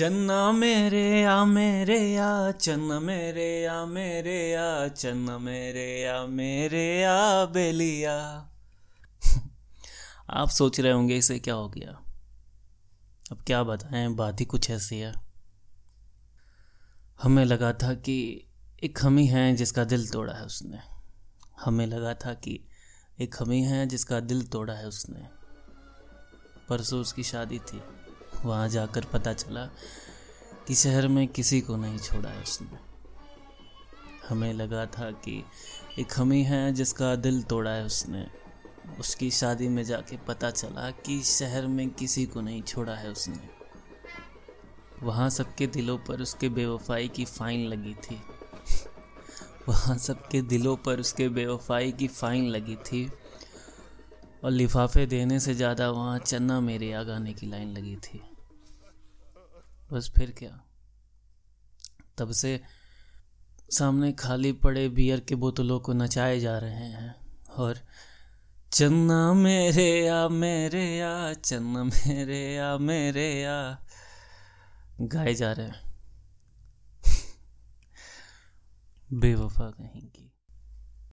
चन्ना मेरे आ मेरे आ, चन्ना मेरे आ मेरे आ, चन्ना मेरे आ मेरे आ, बेलिया। आप सोच रहे होंगे इसे क्या हो गया? अब क्या बताएँ, बात ही कुछ ऐसी है। हमें लगा था कि एक हम ही जिसका दिल तोड़ा है उसने। हमें लगा था कि एक हम हैं जिसका दिल तोड़ा है उसने। परसों उसकी शादी थी। वहाँ जाकर पता चला कि शहर में किसी को नहीं छोड़ा है उसने। हमें लगा था कि एक हम ही जिसका दिल तोड़ा है उसने। उसकी शादी में जाके पता चला कि शहर में किसी को नहीं छोड़ा है उसने। वहाँ सबके दिलों पर उसके बेवफाई की फाइन लगी थी। वहाँ सबके दिलों पर उसके बेवफाई की फाइन लगी थी। और लिफाफे देने से ज़्यादा वहाँ चन्ना मेरे आ गाने की लाइन लगी थी। बस फिर क्या? तब से सामने खाली पड़े बियर के बोतलों को नचाए जा रहे हैं। और चन्ना मेरे आ मेरे आ, चन्ना मेरे आ मेरे आ, गाए जा रहे हैं। बेवफा कहीं की